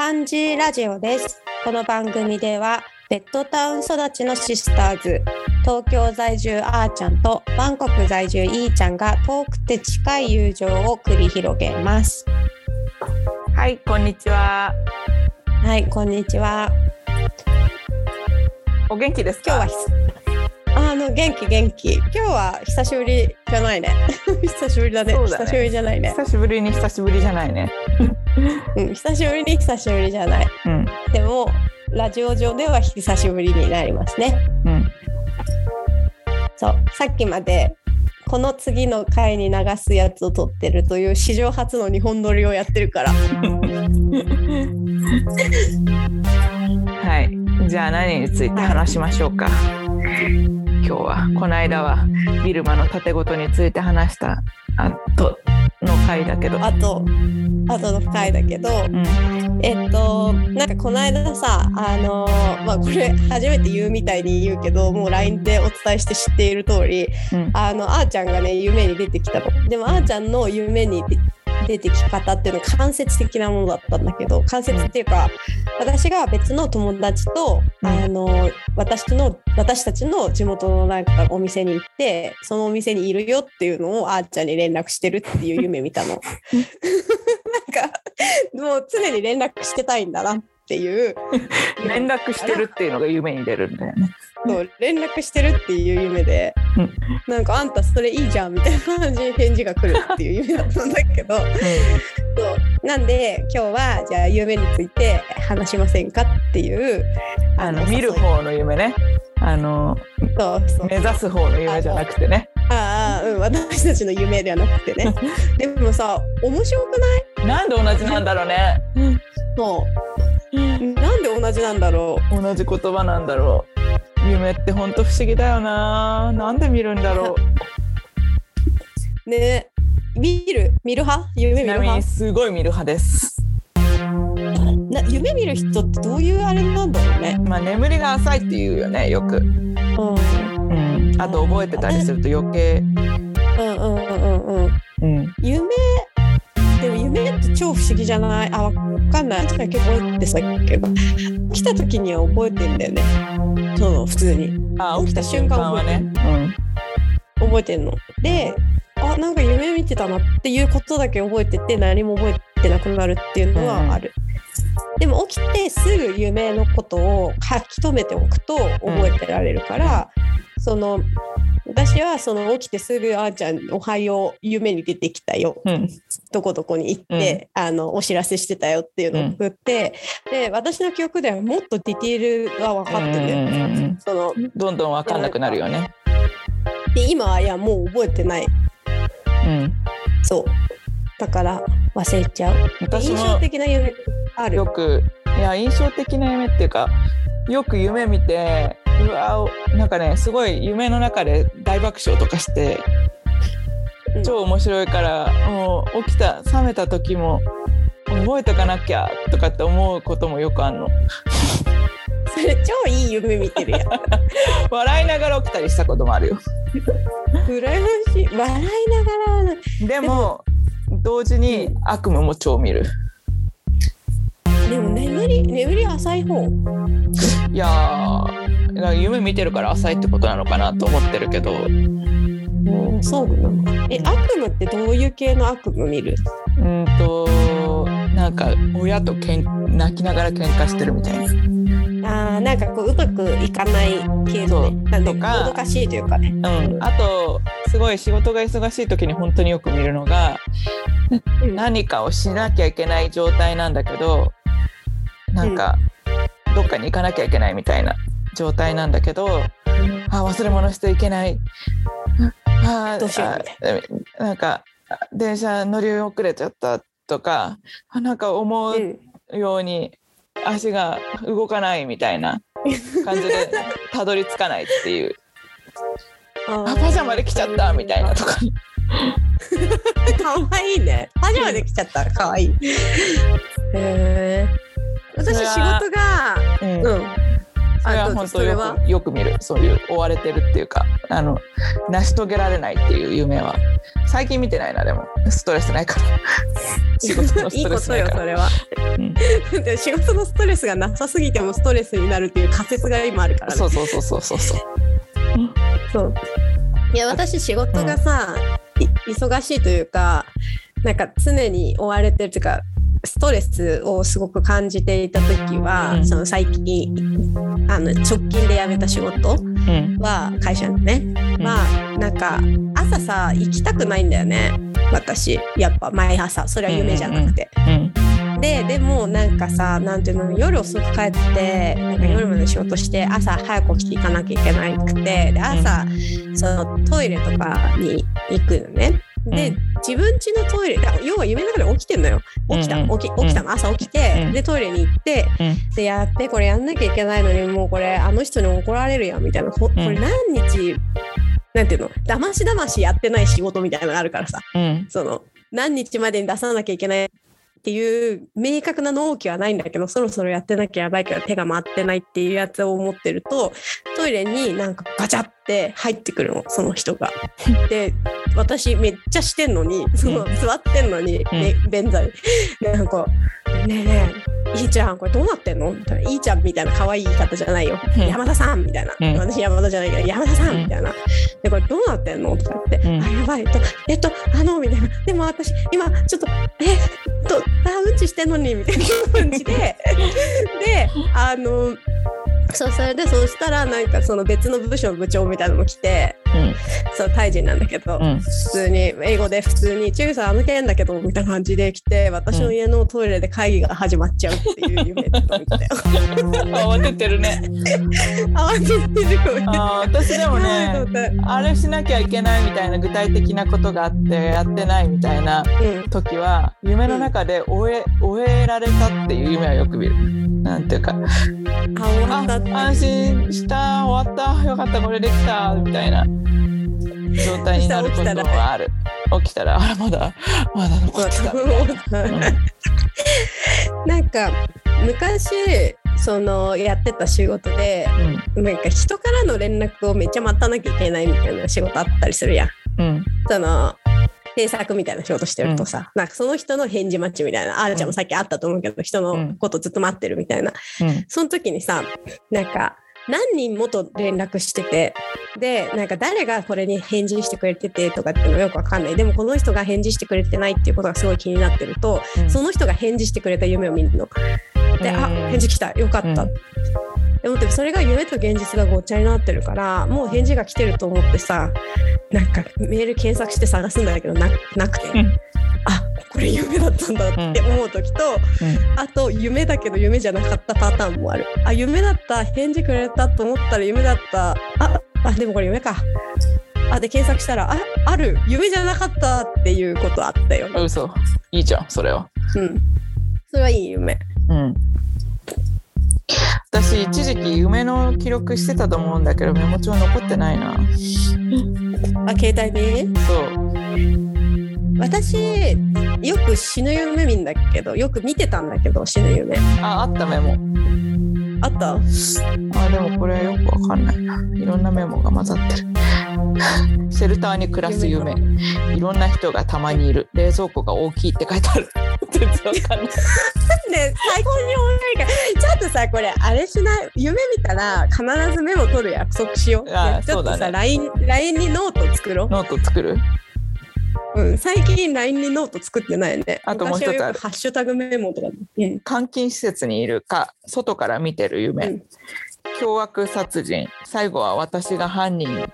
パンジーラジオです。この番組では、ベッドタウン育ちのシスターズ、東京在住あーちゃんとバンコク在住いーちゃんが遠くて近い友情を繰り広げます。はい、こんにちは。はい、こんにちは。お元気ですか？今日はひあの元気元気。今日は久しぶりじゃないね。久しぶりだね。ね久しぶりじゃないね。久しぶりに久しぶりじゃないね。うん、久しぶりに久しぶりじゃない。うん、でもラジオ上では久しぶりになりますね。うん、そうさっきまでこの次の回に流すやつを撮ってるという史上初の日本撮りをやってるからはい、じゃあ何について話しましょうか。今日はこの間はビルマの縦ごとについて話したあとの回だけど。あとあとの回だけどうん、えっとなんかこの間さあのまあこれ初めて言うみたいに言うけどもう LINE でお伝えして知っている通りうん、あのあーちゃんがね夢に出てきたの。でもあーちゃんの夢に出出てき方っていうのは間接的なものだったんだけど間接っていうか私が別の友達と、うんあの私の私たちの地元のなんかお店に行ってそのお店にいるよっていうのをあーちゃんに連絡してるっていう夢見たの。なんかもう常に連絡してたいんだなっていう 連絡してるっていうのが夢に出るんだよね。そう連絡してるっていう夢で、うん。なんかあんたそれいいじゃんみたいな感じに返事が来るっていう夢だったんだけどそうなんで今日はじゃあ夢について話しませんかっていうあの見る方の夢ね。あのそうそう目指す方の夢じゃなくてね。ああうん。私たちの夢ではなくてね。でもさ面白くない？なんで同じなんだろうね。そう。なんで同じなんだろう？同じ言葉なんだろう夢ってほんと不思議だよな。なんで見るんだろう。ね。見る？見る派？夢見る派？すごい見る派です。な夢見る人ってどういうあれなんだろうね。まあ眠りが浅いっていうよねよく、うん。うん、あと覚えてたりすると余計、うんうんうんうんうん。うん、夢超不思議じゃない？あわかんない。結構覚えてたけど。来た時には覚えてんだよね。その普通に。あ起きた瞬間はね、覚えてんの。であなんか夢見てたなっていうことだけ覚えてて何も覚えてなくなるっていうのはある、でも起きてすぐ夢のことを書き留めておくと覚えてられるから、その私はその起きてすぐ「あーちゃんおはよう夢に出てきたよ」うん。うんどこどこに行って、あのお知らせしてたよっていうのを送って、で私の記憶ではもっとディティールが分かってて、うんうんうんうん。そのどんどん分かんなくなるよね、で今はいやもう覚えてない。うん、そう。だから忘れちゃう。私印象も的な夢ある？よくいや印象的な夢っていうかよく夢見てうわなんかねすごい夢の中で大爆笑とかしてうん。超面白いからもう起きた覚めた時も覚えとかなきゃとかって思うこともよくあんの。それ超いい夢見てるやん。笑いながら起きたりしたこともあるよ。羨ましい。笑いながらでも同時に悪夢も超見る。でも眠り眠り浅い方。いやーだから夢見てるから浅いってことなのかなと思ってるけど。うんそうなの。え悪夢ってどういう系の悪夢見る？うんとなんか親とけん泣きながら喧嘩してるみたいな。あーなんかこううまくいかない系のね。なんでとかもどかしいというかね。うん、あとすごい仕事が忙しい時に本当によく見るのがうん。何かをしなきゃいけない状態なんだけどなんかどっかに行かなきゃいけないみたいな状態なんだけどあ忘れ物していけないあどうしようあなんか電車乗り遅れちゃったとかあなんか思うように足が動かないみたいな感じでたどり着かないっていう ああパジャマで来ちゃったみたいなとかかわいいね。パジャマで来ちゃった。かわいい。へえ。私仕事が、うんうん。それは本当よくよく見る。そういう追われてるっていうかあの成し遂げられないっていう夢は。最近見てないなでも。ストレスないから。仕事のいいストレことよスないから。それは。うん。で仕事のストレスがなさすぎてもストレスになるっていう仮説が今あるからね。そうそうそうそうそうそう。そう。いや私仕事がさ、い忙しいというかなんか常に追われてるというかストレスをすごく感じていた時は、うん。その最近あの直近で辞めた仕事うん。は会社のね、まあなんか朝さ行きたくないんだよね。私やっぱ毎朝。それは夢じゃなくて。うん。ででもなんかさなんていうの夜遅く帰ってなんか夜まで仕事して朝早く起きて行かなきゃいけなくてで朝そのトイレとかに行くのね。で、うん自分家のトイレ要は夢の中で起きてんのよ。起きた、起き起きたの。朝起きて、うん。でトイレに行ってうん。でやってこれやんなきゃいけないのにもうこれあの人に怒られるやんみたいな。ここれ何日、なんていうの？だましだましやってない仕事みたいなのがあるからさ。うん。その何日までに出さなきゃいけないっていう明確な納期はないんだけどそろそろやってなきゃやばいから手が回ってないっていうやつを思ってるとトイレになんかガチャって入ってくるのその人が。で私めっちゃしてんのにそのうん座ってんのに、ね便座になんか「ねえねえいいちゃんこれどうなってんの?」みたいな「いいちゃん」みたいな可愛い言い方じゃないよ「うん。山田さん」みたいな、うん。私山田じゃないけど「山田さん」みたいな「でこれどうなってんの?」とか言って「うん。あやばい」と「えっとあの」みたいな「でも私今ちょっとえっとあうんちしてんのに」みたいな感じで。であのそうそれでそうしたらなんかその別の部署の部長みたいなのも来てうん。そうタイ人なんだけど、うん。普通に英語で普通に「チューさんあの件だけど」みたいな感じで来て私の家のトイレで会議が始まっちゃうっていう夢とか見たよ。慌ててるね。慌ててる私でもねったあれしなきゃいけないみたいな具体的なことがあってやってないみたいなうん。時は夢の中で終え終えられたっていう夢はよく見る。なんていうか。あ終わあった安心した。終わった。よかった。これできた。みたいな。状態に なることはある。起きたら。あらまだ。まだ残ってた。う んなんか昔そのやってた仕事でなんか人からの連絡をめっちゃ待たなきゃいけないみたいな仕事あったりするやん。うん。うん。その制作みたいな仕事してるとさ、なんかその人の返事待ちみたいなあーちゃんもさっきあったと思うけど、人のことずっと待ってるみたいな。うん。その時にさなんか何人もと連絡しててでなんか誰がこれに返事してくれててとかっていうのはよくわかんない。でもこの人が返事してくれてないっていうことがすごい気になってると、うん。その人が返事してくれた夢を見るの。で、あうん。返事来た。よかった、うんで思ってそれが夢と現実がごっちゃになってるからもう返事が来てると思ってさなんかメール検索して探すんだけどななくて、うんあこれ夢だったんだって思う時と、あと夢だけど夢じゃなかったパターンもある。あ夢だった返事くれたと思ったら夢だったああでもこれ夢か。あで検索したらあある夢じゃなかったっていうことあったよ。うん、嘘いいじゃんそれは。うん。それはいい夢。うん私一時期夢の記録してたと思うんだけどメモ帳残ってないな。あ携帯にそう私よく死ぬ夢見んだけどよく見てたんだけど死ぬ夢ああったメモ。あった？あでもこれはよくわかんないな。いろんなメモが混ざってる。シェルターに暮らす夢。いろんな人がたまにいる。冷蔵庫が大きいって書いてある。全然わかんない。ね最高に面白いから。ちょっとさこれあれしない？夢見たら必ずメモ取る約束しよう。あーちょっとさ、ね。LINE, LINE にノート作ろう。ノート作る？うん、最近 LINE にノート作ってないよね。あともう一つあるハッシュタグメモとか。うん。監禁施設にいるか外から見てる夢、うん凶悪殺人最後は私が犯人に引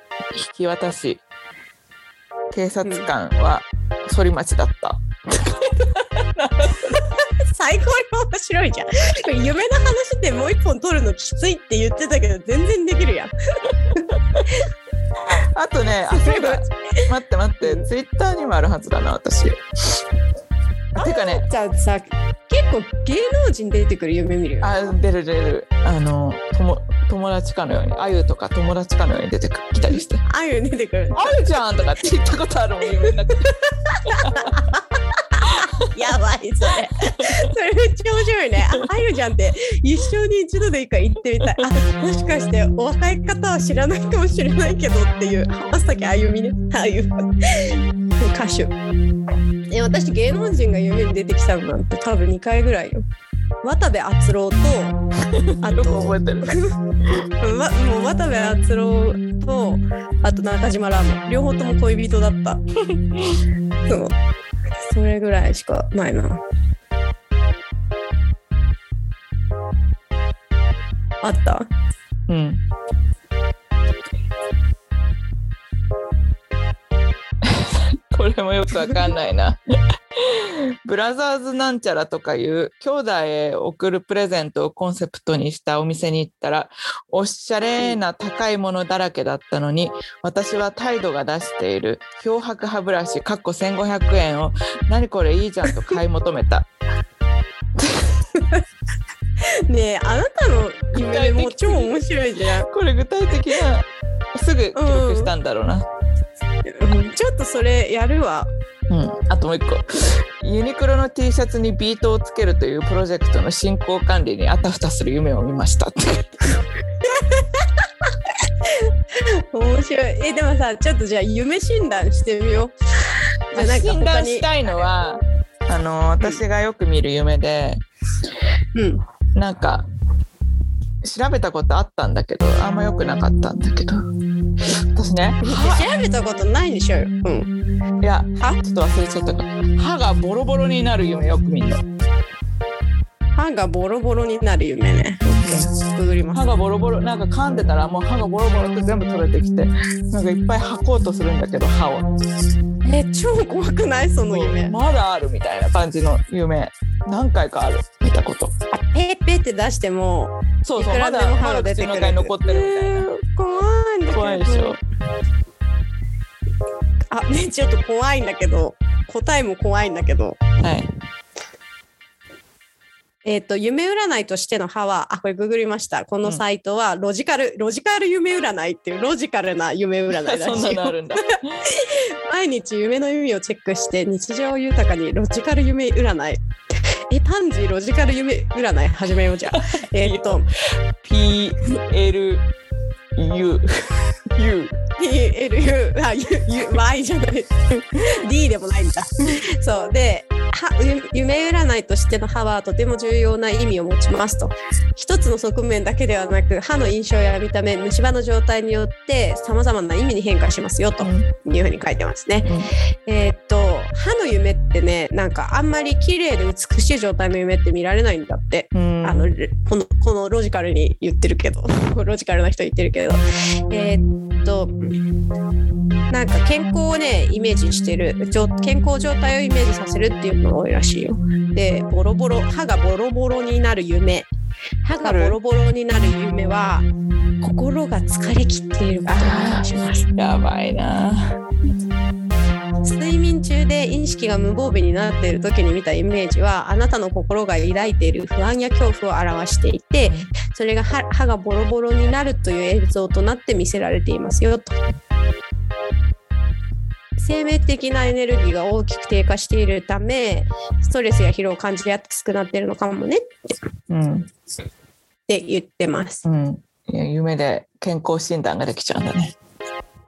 き渡し警察官は反町だった、最高に面白いじゃん。夢の話でもう一本取るのきついって言ってたけど、全然できるやん。あとねあ そうだ待って待ってツイッターにもあるはずだな私。あてかねじゃあさ、結構芸能人出てくる夢見るよ。あ出る出る。あの友友達かのようにあゆとか友達かのように出てきたりして。ああいうの出てくる。あゆじゃんとかって言ったことあるもん夢の中で やばい、それ。それめっちゃ面白いね。あ、あゆじゃんって一生に一度でいいから行ってみたい。あ、もしかしてお若い方は知らないかもしれないけどっていう浜崎あゆみね。あゆ歌手。え、私芸能人が夢に出てきたのなんて多分2回ぐらいよ。渡部篤郎とあと覚えてる。わもう渡部篤郎とあと中島ラーメン両方とも恋人だったそうそれぐらいしかないなあった？うん。これもよくわかんないな。ブラザーズなんちゃらとかいう兄弟へ送るプレゼントをコンセプトにしたお店に行ったらおしゃれな高いものだらけだったのに私は態度が出している漂白歯ブラシかっこ1500円を何これいいじゃんと買い求めた。ねえあなたの夢も超面白いじゃん、これ具体的なすぐ記録したんだろうな。うん、ちょっとそれやるわ。うん、あともう一個。ユニクロの T シャツにビートをつけるというプロジェクトの進行管理にあたふたする夢を見ましたって。面白い。えでもさちょっとじゃあ夢診断してみよう。じゃあ診断したいのはあの私がよく見る夢でうん。なんか調べたことあったんだけどあんま良くなかったんだけど。私ね調べたことないでしょ？うん。いやはちょっと忘れちゃった。から歯がボロボロになる夢よく見るの。歯がボロボロになる夢ね。ググります。歯がボロボロなんか噛んでたらもう歯がボロボロって全部取れてきてなんかいっぱい吐こうとするんだけど歯を。え、超怖くない？その夢。まだあるみたいな感じの夢。何回かある。見たこと。あペーペーって出しても、そうそういくらでも歯が出残ってるみたいなえー怖い。怖いでしょ。あ、ね、ちょっと怖いんだけど、答えも怖いんだけど。はいえっ、と、夢占いとしての歯は、あ、これググりました。このサイトは、ロジカル、ロジカル夢占いっていう、ロジカルな夢占いらしい そんなのあよ。るんだ 毎日夢の意味をチェックして、日常豊かにロジカル夢占い。え、パンジーロジカル夢占い始めようじゃあ。えっと、PLU U PLU、あ、U、U、Y じゃない。D でもないんだ。そう。で、はゆ夢占いとしての歯はとても重要な意味を持ちますと。一つの側面だけではなく、歯の印象や見た目、虫歯の状態によって様々な意味に変化しますよというふうに書いてますね。えーっと、歯の夢ってね、なんかあんまり綺麗で美しい状態の夢って見られないんだって。うん。あのレこのこのロジカルに言ってるけど。ロジカルな人言ってるけど。えーっとなんか健康をねイメージしてる。状健康状態をイメージさせるっていうのが多いらしいよ。でボロボロ歯がボロボロになる夢。歯がボロボロになる夢は心が疲れきっていることを意味します。やばいな睡眠中で意識が無防備になっている時に見たイメージはあなたの心が抱いている不安や恐怖を表していてそれが歯歯がボロボロになるという映像となって見せられていますよと。生命的なエネルギーが大きく低下しているためストレスや疲労を感じやすくなっているのかもねうん。って言ってます。うん。いや夢で健康診断ができちゃうんだね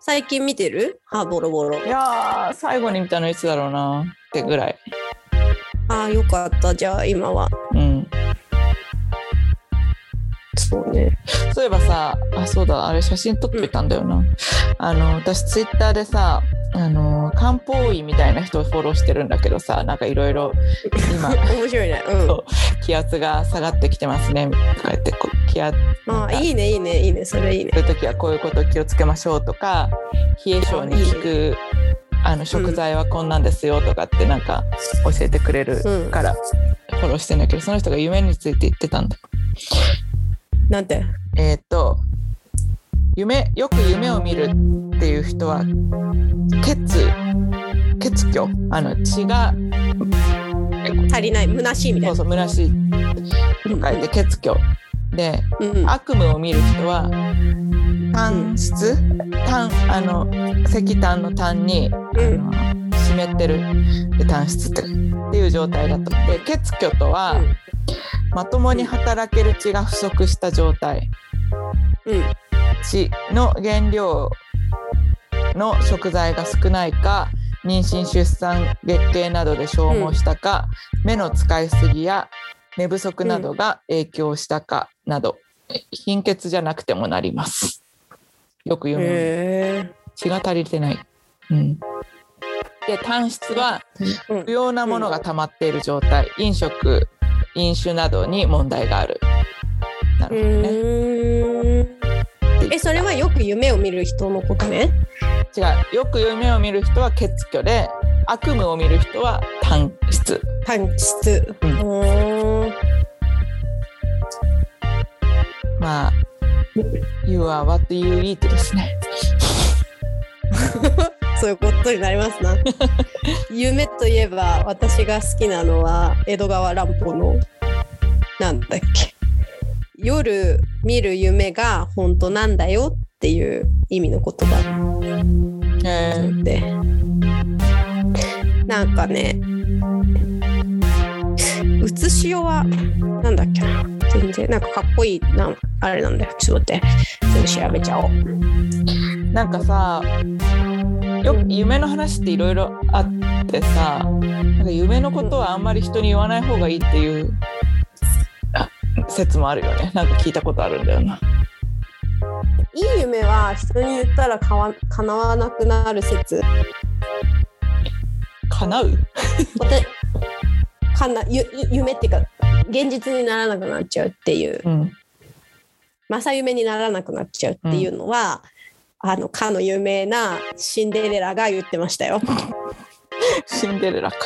最近見てる？歯ボロボロ。い。やー最後に見たのいつだろうな。ってぐらい。ああよかった。じゃあ今は。うん。そうね。そういえばさあそうだ。あれ写真撮ってみたんだよな、あの私ツイッターでさあの漢方医みたいな人をフォローしてるんだけどさなんかいろいろ今 面白いね。うん。そう気圧が下がってきてますねとか言ってこう気圧まあいいねいいねいいねそれいいね。する時はこういうこと気をつけましょうとか冷え性に効くあの食材はこんなんですよとかってなんか教えてくれるからフォローしてんだけどその人が夢について言ってたんだ。なんて？えっ、と夢よく夢を見るっていう人は血血虚？あの血が足りない虚しいみたいうな。そそう虚しい。と書いて血虚。でうん。悪夢を見る人は炭質？炭あの石炭の炭に、あの湿ってる。で炭質ってっていう状態だと。で血虚とは、まともに働ける血が不足した状態。うん。血の原料の食材が少ないか妊娠出産月経などで消耗したか、目の使いすぎや寝不足などが影響したかなど、貧血じゃなくてもなります。よく読む、へ血が足りてない。うん、で単質はえうん不要なものが溜まっている状態飲食飲酒などに問題がある。なうるほどね。ーんえそれはよく夢を見る人のことね？違う。よく夢を見る人は血虚で悪夢を見る人は単質。単質。うん。まあ You are what you eat ですね。そういうことになりますな。夢といえば私が好きなのは江戸川乱歩のなんだっけ？夜見る夢が本当なんだよっていう意味の言葉。えーでなんかね写しよはなんだっけ？な全然なんかかっこいいなあれなんだよ。ちょっと待って。すぐ調べちゃおう。なんかさよく夢の話っていろいろあってさなんか夢のことはあんまり人に言わない方がいいっていうあ説もあるよねなんか聞いたことあるんだよな。いい夢は人に言ったらかわ叶わなくなる説叶う？かなゆゆ夢っていうか現実にならなくなっちゃうっていううん正夢にならなくなっちゃうっていうのは、あのかの有名なシンデレラが言ってましたよ。シンデレラか。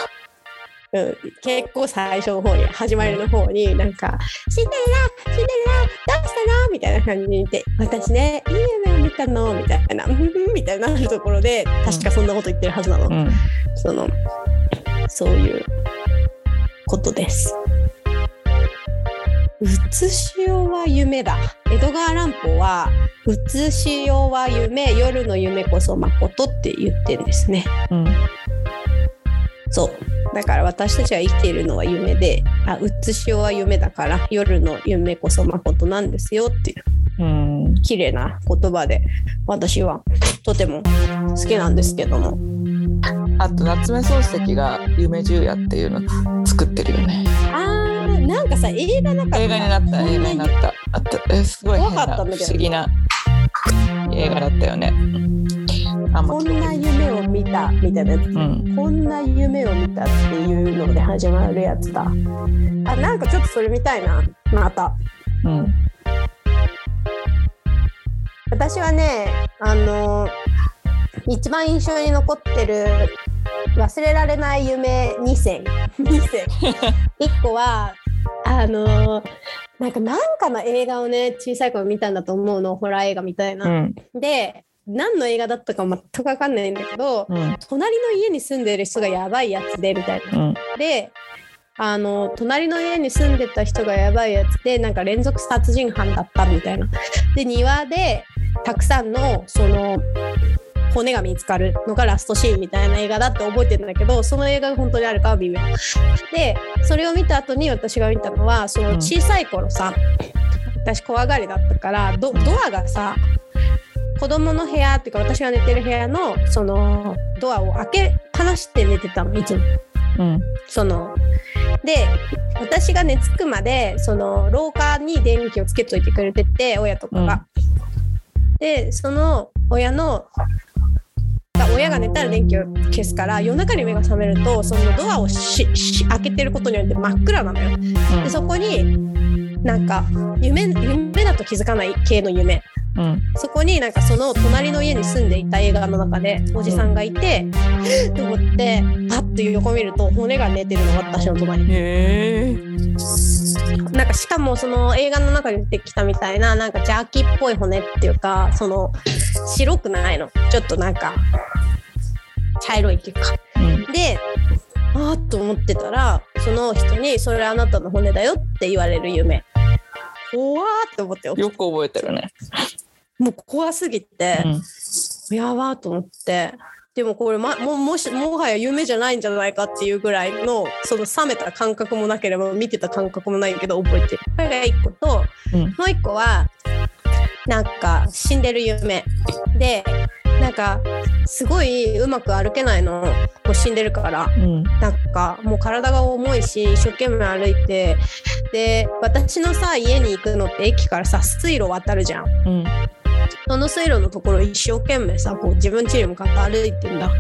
うん、結構最初の方に始まりの方になんか「シンデレラシンデレラどうしたの?」みたいな感じに言って「私ねいい夢を見たの」みたいな「うんうん」みたいになるところで確かそんなこと言ってるはずなの、うんそのそういうことです。うつしよは夢だ江戸川乱歩はうつしよは夢夜の夢こそ誠って言ってんですね。うんそうだから私たちが生きているのは夢であうつしおは夢だから夜の夢こそ誠なんですよっていううん。綺麗な言葉で私はとても好きなんですけども。あと夏目漱石が「夢十夜」っていうの作ってるよね。あーなんかさ映画なかった？映画になった映画になった。あったえすごい変な不思議な映画だったよね。あこんな夢を見たみたいなやつ。うん。こんな夢を見たっていうので始まるやつだ。あなんかちょっとそれ見たいな。また。うん。私はねあの一番印象に残ってる忘れられない夢2選。2選。1個はあのなんかなんかの映画をね小さい頃見たんだと思うの。ホラー映画みたいな。うん。で何の映画だったか全く分かんないんだけどうん隣の家に住んでる人がやばいやつでみたいな。うんであの隣の家に住んでた人がやばいやつでなんか連続殺人犯だったみたいな。で庭でたくさんのその骨が見つかるのがラストシーンみたいな映画だって覚えてるんだけどその映画が本当にあるかは微妙。でそれを見た後に私が見たのはその小さい頃さ、私怖がりだったからドドアがさ子供の部屋っていうか私が寝てる部屋のそのドアを開けっぱなしって寝てたのいつも。うんそので私が寝つくまでその廊下に電気をつけといてくれてて親とかが。でその親のが親が寝たら電気を消すから夜中に目が覚めるとそのドアをしし開けてることによって真っ暗なのよ。でそこになんか夢夢だと気づかない系の夢うんそこになんかその隣の家に住んでいた映画の中でおじさんがいて、と思ってパッて横見ると骨が寝てるのが私の隣に。へえなんかしかもその映画の中に出てきたみたいななんかジャーキーっぽい骨っていうかその白くないのちょっとなんか茶色いっていうか。うんであーっと思ってたらその人に「それあなたの骨だよ」って言われる夢。怖ーって思ってよく覚えてるね。もう怖すぎて。うん。やばーと思って。でもこれ、ま、ももしもはや夢じゃないんじゃないかっていうぐらいのその冷めた感覚もなければ見てた感覚もないけど覚えてる。これが1個と、うん。もう1個はなんか死んでる夢。でなんかすごいうまく歩けないの。もう死んでるから。うん。なんかもう体が重いし一生懸命歩いて。で私のさ家に行くのって駅からさ水路渡るじゃん。うんその水路のところ一生懸命さこう自分家に向かって歩いてんだ。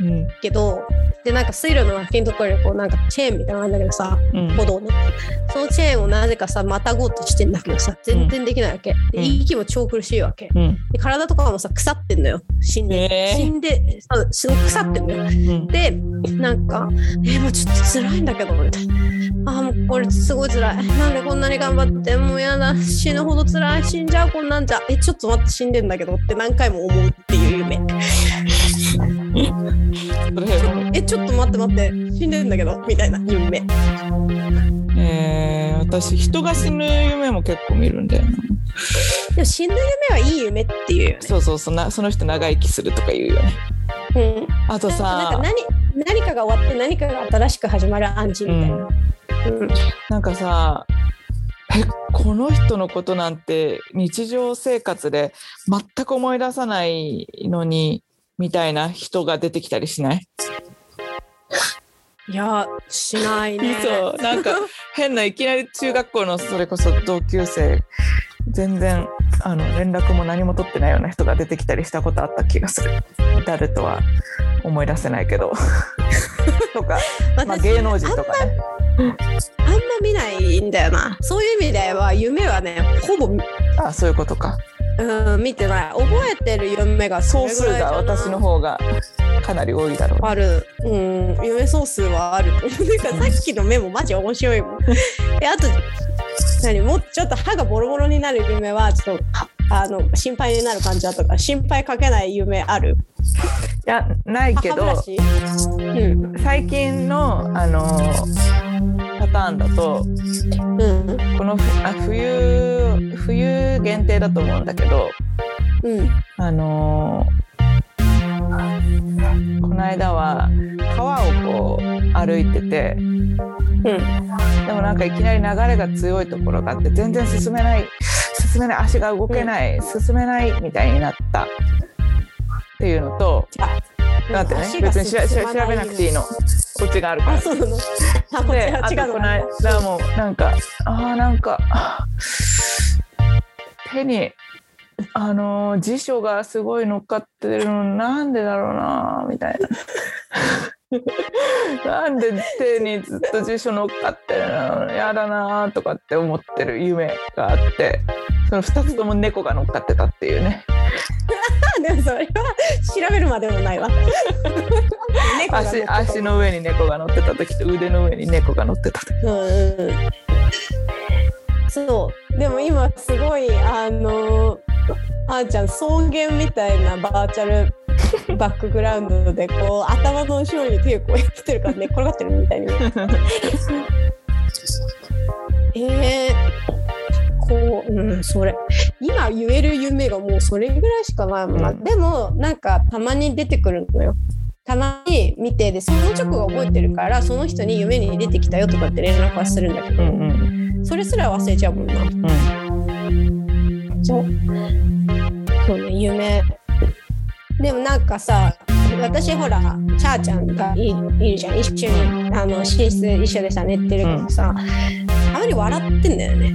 うん。けどでなんか水路の脇のところにこうなんかチェーンみたいなのがあるんだけどさうん。歩道の。そのチェーンをなぜかさまたごうとしてんだけどさ全然できないわけ、でうん。息も超苦しいわけ。うん。で体とかもさ腐ってんのよ。死んで、えー。死んでそうすごい腐ってんのよ。うん。でなんか「えもうちょっと辛いんだけど」みたいな「あーもうこれすごい辛い。なんでこんなに頑張ってもうやだ。死ぬほど辛い。死んじゃうこんなんじゃ。えちょっと待って死んでんだけど」って何回も思うっていう夢。えちょっと待って待って。死んでんだけどみたいな夢。えー、私人が死ぬ夢も結構見るんだよな。でも死ぬ夢はいい夢っていうよね。そうそうそんなその人長生きするとか言うよね。うん。あとなんかなんかさ何何かが終わって何かが新しく始まる暗示みたいな、うんなんかさえこの人のことなんて日常生活で全く思い出さないのにみたいな人が出てきたりしない？いやしないね。そうなんか変ないきなり中学校のそれこそ同級生全然あの連絡も何も取ってないような人が出てきたりしたことあった気がする。誰とは思い出せないけどとか、まあ、私芸能人とかね。あんま見ないんだよな。そういう意味では夢はねほぼ、あそういうことか。うん、見てない。覚えてる夢がそ総数が私の方がかなり多いだろうね。ある、うん、夢総数はある。なんかさっきのメモマジ面白いもん。であと何？もうちょっと歯がボロボロになる夢はちょっとはあの心配になる感じだとか心配かけない夢ある？いやないけどうん。最近のあのパターンだとうん。このふあ冬冬限定だと思うんだけどうん。あのこの間は川をこう歩いててうん。でもなんかいきなり流れが強いところがあって全然進めない進めない足が動けない、進めないみたいになったっていうのとだってね。別に調べなくていいの。お家があるから。あそうなのあこっちであとこの間もなんかあーなんかあ手にあのー辞書がすごい乗っかってるのなんでだろうなみたいな。なんで手にずっと辞書乗っかってるの？やだなとかって思ってる夢があってその2つとも猫が乗っかってたっていうねで もそれは調べるまでもないわ。足た。足の上に猫が乗ってた時と腕の上に猫が乗ってた時。うんうん。うんそう。でも今すごいあのあーちゃん草原みたいなバーチャルバックグラウンドでこう頭の後ろに手をこうやってるから寝っ転がってるみたいに えー、こううんそれ。今言える夢がもうそれぐらいしかないもんな、うん。でもなんかたまに出てくるのよ。たまに見てでその直後覚えてるからその人に夢に出てきたよとかって連絡はするんだけど、うんうんそれすら忘れちゃうもんな。うん。そう。そうね夢。でもなんかさ私ほらチャーちゃんがいいるじゃん。一緒にあの寝室一緒でさ寝てるけどさ、たまに笑ってんだよね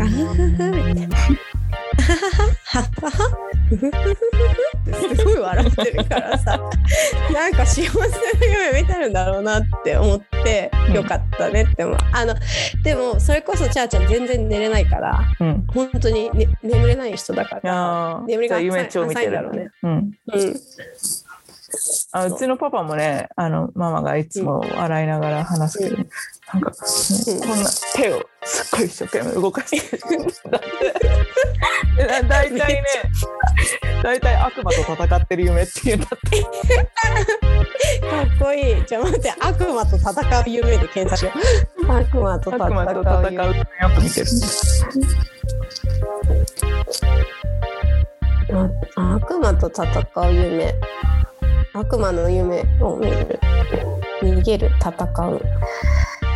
かフフフみたいなハハハハハフフフフフってすごい笑ってるからさなんか幸せな夢見てるんだろうなって思ってうんよかったねって思うあのでもそれこそチャーちゃん全然寝れないからうん本当に、ね、眠れない人だかいら。や眠りが夢超見てるだろうね。うんうん、あうちのパパもねあのママがいつも笑いながら話すけど、うなんか、ねうんこんな手をすっごい一生懸命動かしてるだってだだいたいねだいたい悪魔と戦ってる夢っていうんだってかっこいい。じゃあ待って、悪魔と戦う夢で検索しよう。悪魔と戦悪魔と戦う夢。よく見てるあ悪魔と戦う夢。悪魔の夢を見る逃げる戦う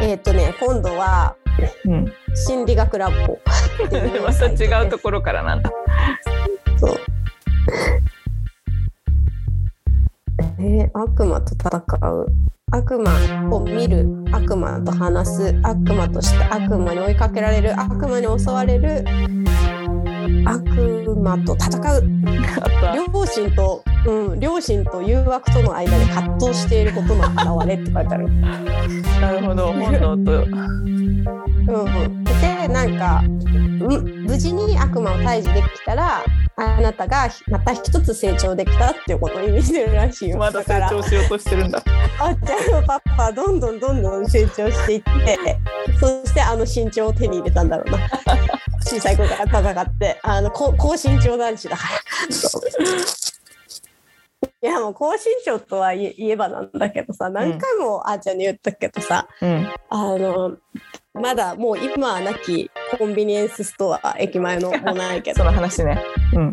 えっ、とね今度はうん、心理学ラボ また違うところからなんだ。そう。えー悪魔と戦う。悪魔を見る悪魔と話す。悪魔として悪魔に追いかけられる。悪魔に襲われる。悪魔と戦う。両親と、うん、両親と誘惑との間で葛藤していることの表れって書いてある。なるほど本能と。うん、でなんかう無事に悪魔を退治できたらあなたがまた一つ成長できたっていうことを意味してるらしいよ。まだ成長しようとしてるんだ。あっちゃんのパパはどんどんどんどん成長していってそしてあの身長を手に入れたんだろうな。小さい子から戦ってあの高高身長男子だからいやもう高身長とは言えばなんだけどさ何回もあーちゃんに言ったけどさ、うん。あのまだもう今はなきコンビニエンスストア駅前のもないけ そどの話ね。うん。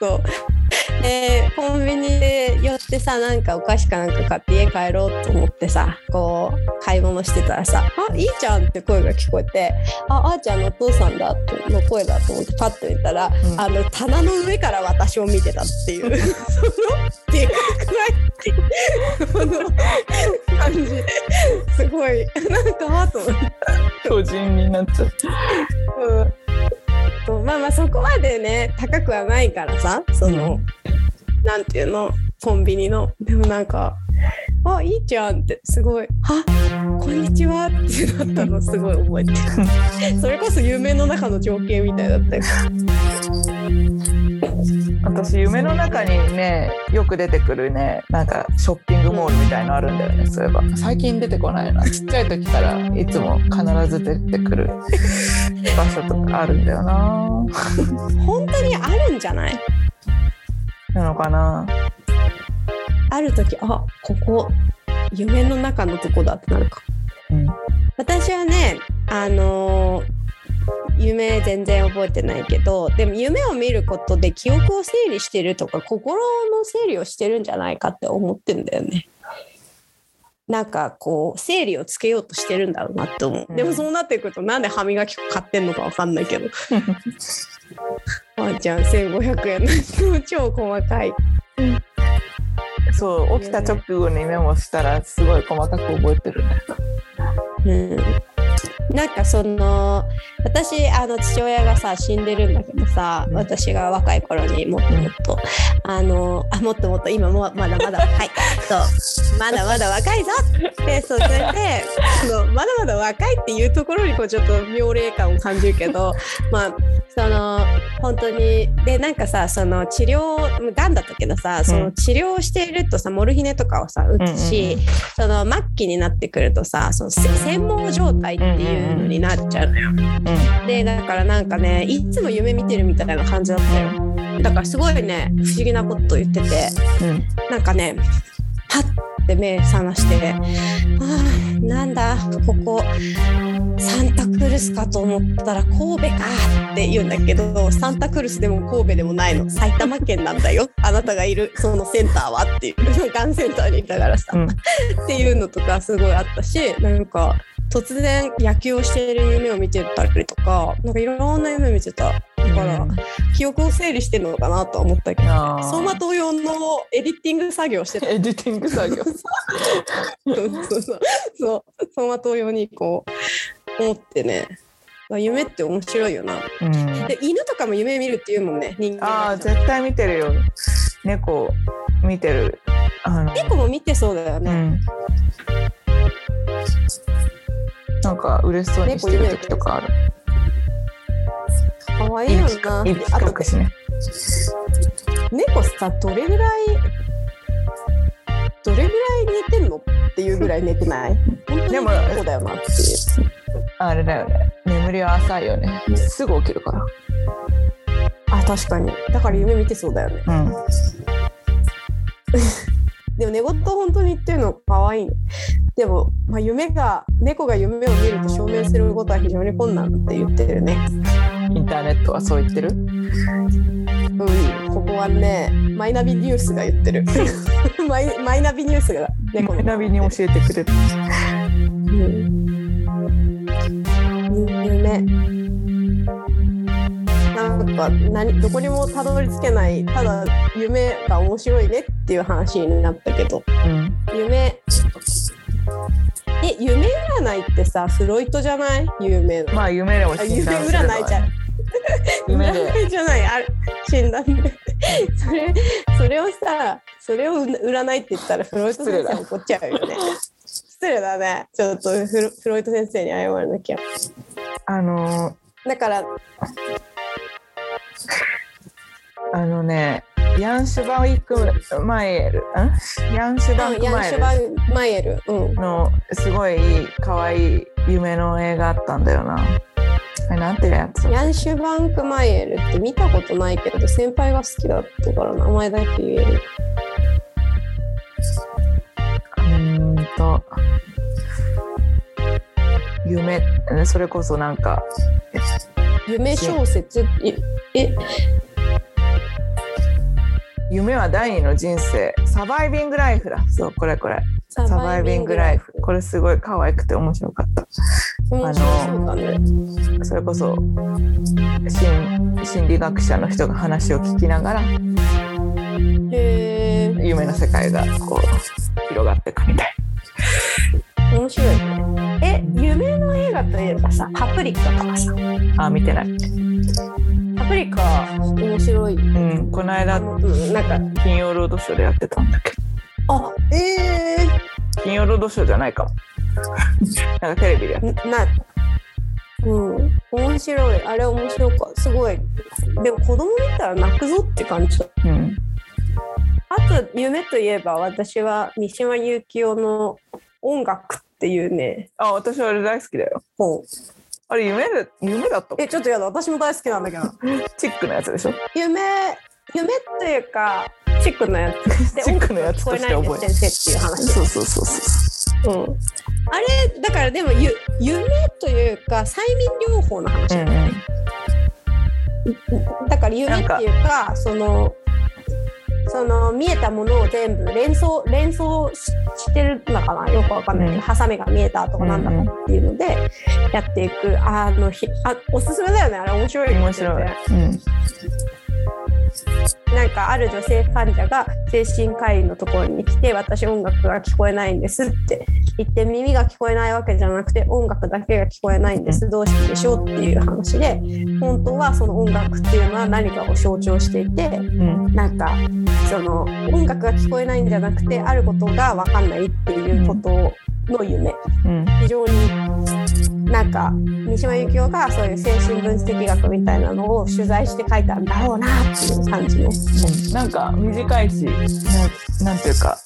そう でコンビニで寄ってさなんかお菓子かなんか買って家帰ろうと思ってさこう買い物してたらさ「あいいじゃん」って声が聞こえて「ああーちゃんのお父さんだ」の声だと思ってパッと見たら、んあの棚の上から私を見てたっていうそのでかくないっていうその感じすごいなんかわと思って。巨人になっちゃう。うんまあまあそこまでね高くはないからさその、なんていうのコンビニの。でもなんか「あいいじゃん」ってすごい「あこんにちは」ってなったのすごい覚えてる。それこそ夢の中の情景みたいだったよ私夢の中にねよく出てくるねなんかショッピングモールみたいのあるんだよねそういえば。最近出てこないな。ちっちゃい時からいつも必ず出てくる 場所とかあるんだよな。本当にあるんじゃない？なのかな？ある時あここ夢の中のとこだってなるか。うん。私はねあのー夢全然覚えてないけどでも夢を見ることで記憶を整理してるとか心の整理をしてるんじゃないかって思ってんだよね。なんかこう整理をつけようとしてるんだろうなって思う、うん。でもそうなってくるとなんで歯磨き粉買ってんのかわかんないけど。あじゃん1500円の超細かい。そう起きた直後にメモしたらすごい細かく覚えてるね。うんなんかその私あの父親がさ死んでるんだけどさ、うん。私が若い頃にもっともっと、あのあもっともっと今もまだまだ 若い。そう。まだまだ若いぞでそうそれでそのまだまだ若いっていうところにこうちょっと妙齢感を感じるけど まあその本当にでなんかさその治療がんだったけどさその治療をしているとさモルヒネとかをさ打つし、うんうんその末期になってくるとさそのせ専門状態っていうのになっちゃうのよ。うでだからなんかねいつも夢見てるみたいな感じだったよ。だからすごいね不思議なこと言ってて。んうん。なんかねパッて目覚まして「あーなんだここサンタクルスかと思ったら神戸か」って言うんだけどサンタクルスでも神戸でもないの。埼玉県なんだよ。あなたがいるそのセンターはっていう。がんセンターにいたからさ、うん。っていうのとかすごいあったしなんか突然野球をしている夢を見てたりとかなんかいろんな夢見てただから、うん。記憶を整理してるのかなとは思ったけどあー。走馬灯用のエディティング作業をしてた。エディティング作業。そうそうそう。そう。走馬灯用にこう思ってね。あ夢って面白いよな。うん。で犬とかも夢見るっていうもんね人間あ絶対見てるよ。猫見てる。猫も見てそうだよね、うんなんか嬉しそうにしてる時とかある。かわいいよなイビあと隠しね猫さどれぐらいどれぐらい寝てんのっていうぐらい寝てない？でも猫だよなっていう。あれだよね。眠りは浅いよね。すぐ起きるから。あ確かに。だから夢見てそうだよね。うんでも寝言本当に言ってるの可愛いのでも、まあ、夢が猫が夢を見ると証明することは非常に困難って言ってるねインターネットはそう言ってる？うん、ここはね、マイナビニュースが言ってる。マイマイナビニュースがね、この。ナビに教えてくれる。うん。なんか何どこにもたどり着けないただ夢が面白いねっていう話になったけど。うん。夢。え夢占いってさフロイトじゃない？有名な、まあ夢でも診断すれば占いじゃん。夢で。占いじゃない。あれ診断でそれそれをさそれをう占いって言ったらフロイト先生怒っちゃうよね。失礼だね。ちょっとフロフロイト先生に謝らなきゃあのだからあのねヤンシュバイクマイエルんヤンシュバンクマイエシュバンマイエル、うん。ル、のすごい可愛い夢の映画あったんだよな。なんていうやつ？ヤンシュバンクマイエルって見たことないけど先輩が好きだったから名前だけ言える。うーんと。夢それこそなんか夢小説？いえ？夢は第二の人生。サバイビングライフだ。そうこれこれ。ササバイビングライフ。これすごい可愛くて面白かった。面白そうだね。それこそ心心理学者の人が話を聞きながらへえ夢の世界がこう広がっていくみたい。面白いねえ夢の映画といえばさパプリカとかさなあ見てない？パプリカ面白い。うんこの間うんなんか金曜ロードショーでやってたんだけあええど金曜ロードショーじゃないかも。なんかテレビでやってー、なうん面白い。あれ面白かすごい。でも子供見たら泣くぞって感じだ。うん。あと夢といえば私は三島由紀夫の「音楽」っていうね。あ私はあれ大好きだよ。本あれ夢で夢だったえちょっとやだ。私も大好きなんだけど。チックなやつでしょ？夢夢というかチックなやつ。で チックなやつとして覚え先生っていう話。そうそうそうそうん、あれだからでもゆ夢というか催眠療法の話う、うんだよね、うん、だから夢っていうかそのその見えたものを全部連想連想ししてるのかな？よくわかんない。けど、うん。ハサミが見えたとかなんだかっていうのでやっていく。あのひあおすすめだよね。あれ面白いよ面白い。うんなんかある女性患者が精神科医のところに来て私音楽が聞こえないんですって言って耳が聞こえないわけじゃなくて音楽だけが聞こえないんです。どうしてでしょうっていう話で本当はその音楽っていうのは何かを象徴していてうん。なんかその音楽が聞こえないんじゃなくてあることが分かんないっていうことの夢。うん。非常になんか三島由紀夫がそういう精神分析学みたいなのを取材して書いたんだろうなっていう感じの。なんか短いしななんていうか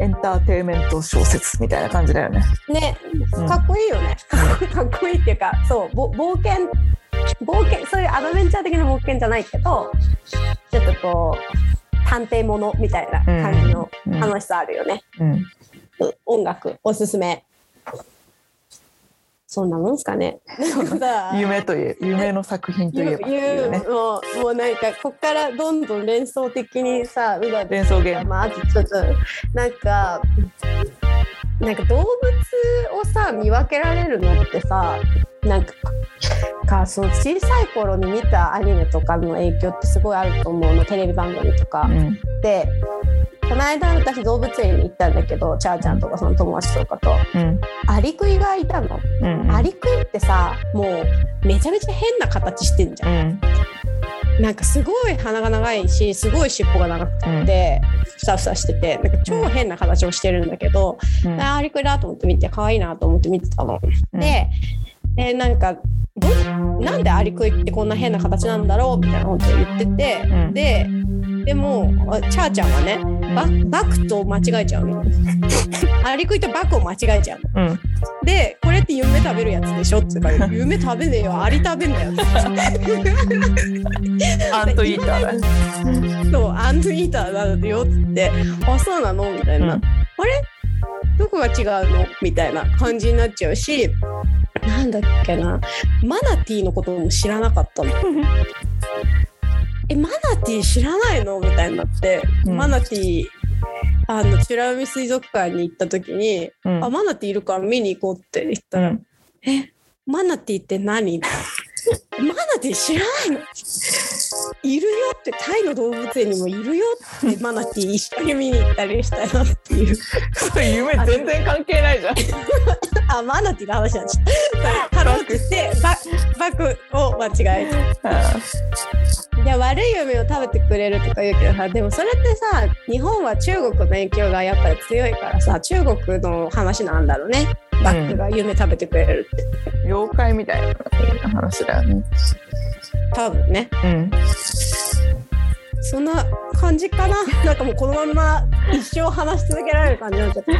エンターテインメント小説みたいな感じだよね。ねうん。かっこいいよね。かっこいいっていうかそうぼ冒険冒険そういうアドベンチャー的な冒険じゃないけどちょっとこう探偵ものみたいな感じのうん。楽しさあるよね、うんうん。音楽おすすめそんなもんすかね。夢といえ夢の作品といえばね。もうもうなんかこっからどんどん連想的にさうだ連想ゲーム。まあ、ちょっとなんかなんか動物をさ見分けられるのってさなんかかその小さい頃に見たアニメとかの影響ってすごいあると思うの。テレビ番組とか。うん。でこの間私動物園に行ったんだけどチャーちゃんとかその友達とかと。うん。アリクイがいたの。うんアリクイってさもうめちゃめちゃ変な形してんじゃん。うん。なんかすごい鼻が長いしすごい尻尾が長くて、ふさふさしててなんか超変な形をしてるんだけど、うん。あーアリクイだと思って見て可愛いなと思って見てたの。うんででなんかどなんでアリクイってこんな変な形なんだろうみたいなことを言ってて、うんででもあチャーちゃんはねババクと間違えちゃうの。アリクイとバクを間違えちゃうの。うんでこれって夢食べるやつでしょって言うから夢食べねえよアリ食べんだよ。アントイーターだ。そうアンドイーターなんだよっつってあそうなのみたいな、うんあれ？どこが違うの？みたいな感じになっちゃうしなんだっけな。マナティーのことも知らなかったの。えマナティー知らないの?」みたいになって、うん。マナティーあの美ら海水族館に行った時に「うん。あマナティーいるから見に行こう」って言ったら「うん。えマナティーって何?」マナティー知らないのいるよってタイの動物園にもいるよってマナティー一緒に見に行ったりしたなっていう。それ夢全然関係ないじゃん。あ マナティーの話なんですハローって言ってババクを間違えた。いや悪い夢を食べてくれるとか言うけどさでもそれってさ日本は中国の影響がやっぱり強いからさ中国の話なんだろうねバックが夢食べてくれるって、妖怪みたいな話だよね。多分ね。うん。そんな感じかな。なんかもうこのまま一生話し続けられる感じになっちゃった。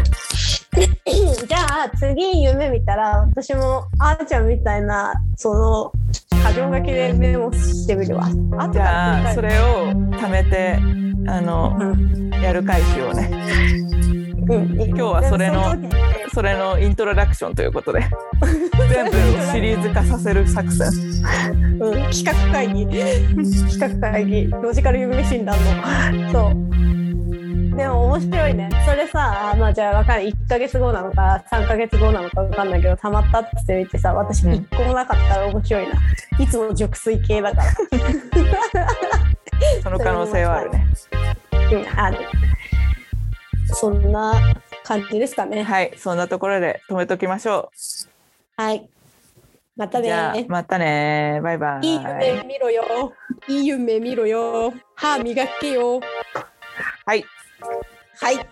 じゃあ次夢見たら私もあーちゃんみたいなその過剰書きでメモしてみるわ。あとじゃあそれれを貯めてあのうん。やる回しようね。うん、今日はそれのそれのイントロダクションということで。全部をシリーズ化させる作戦。うん、企画会議。企画会議。ロジカル夢診断の。そう。でも面白いね。それさまあじゃあわかんない。1ヶ月後なのか3ヶ月後なのかわかんないけどたまったって見てさ私うん。1個もなかったら面白いな、いつも熟睡系だから。その可能性はあるね。うん。あるそんな感じですかねはい、そんなところで止めときましょはいまたう。じゃあねまたね。バイバイ。いい夢見ろよいい夢見ろよ歯磨けよはい。はい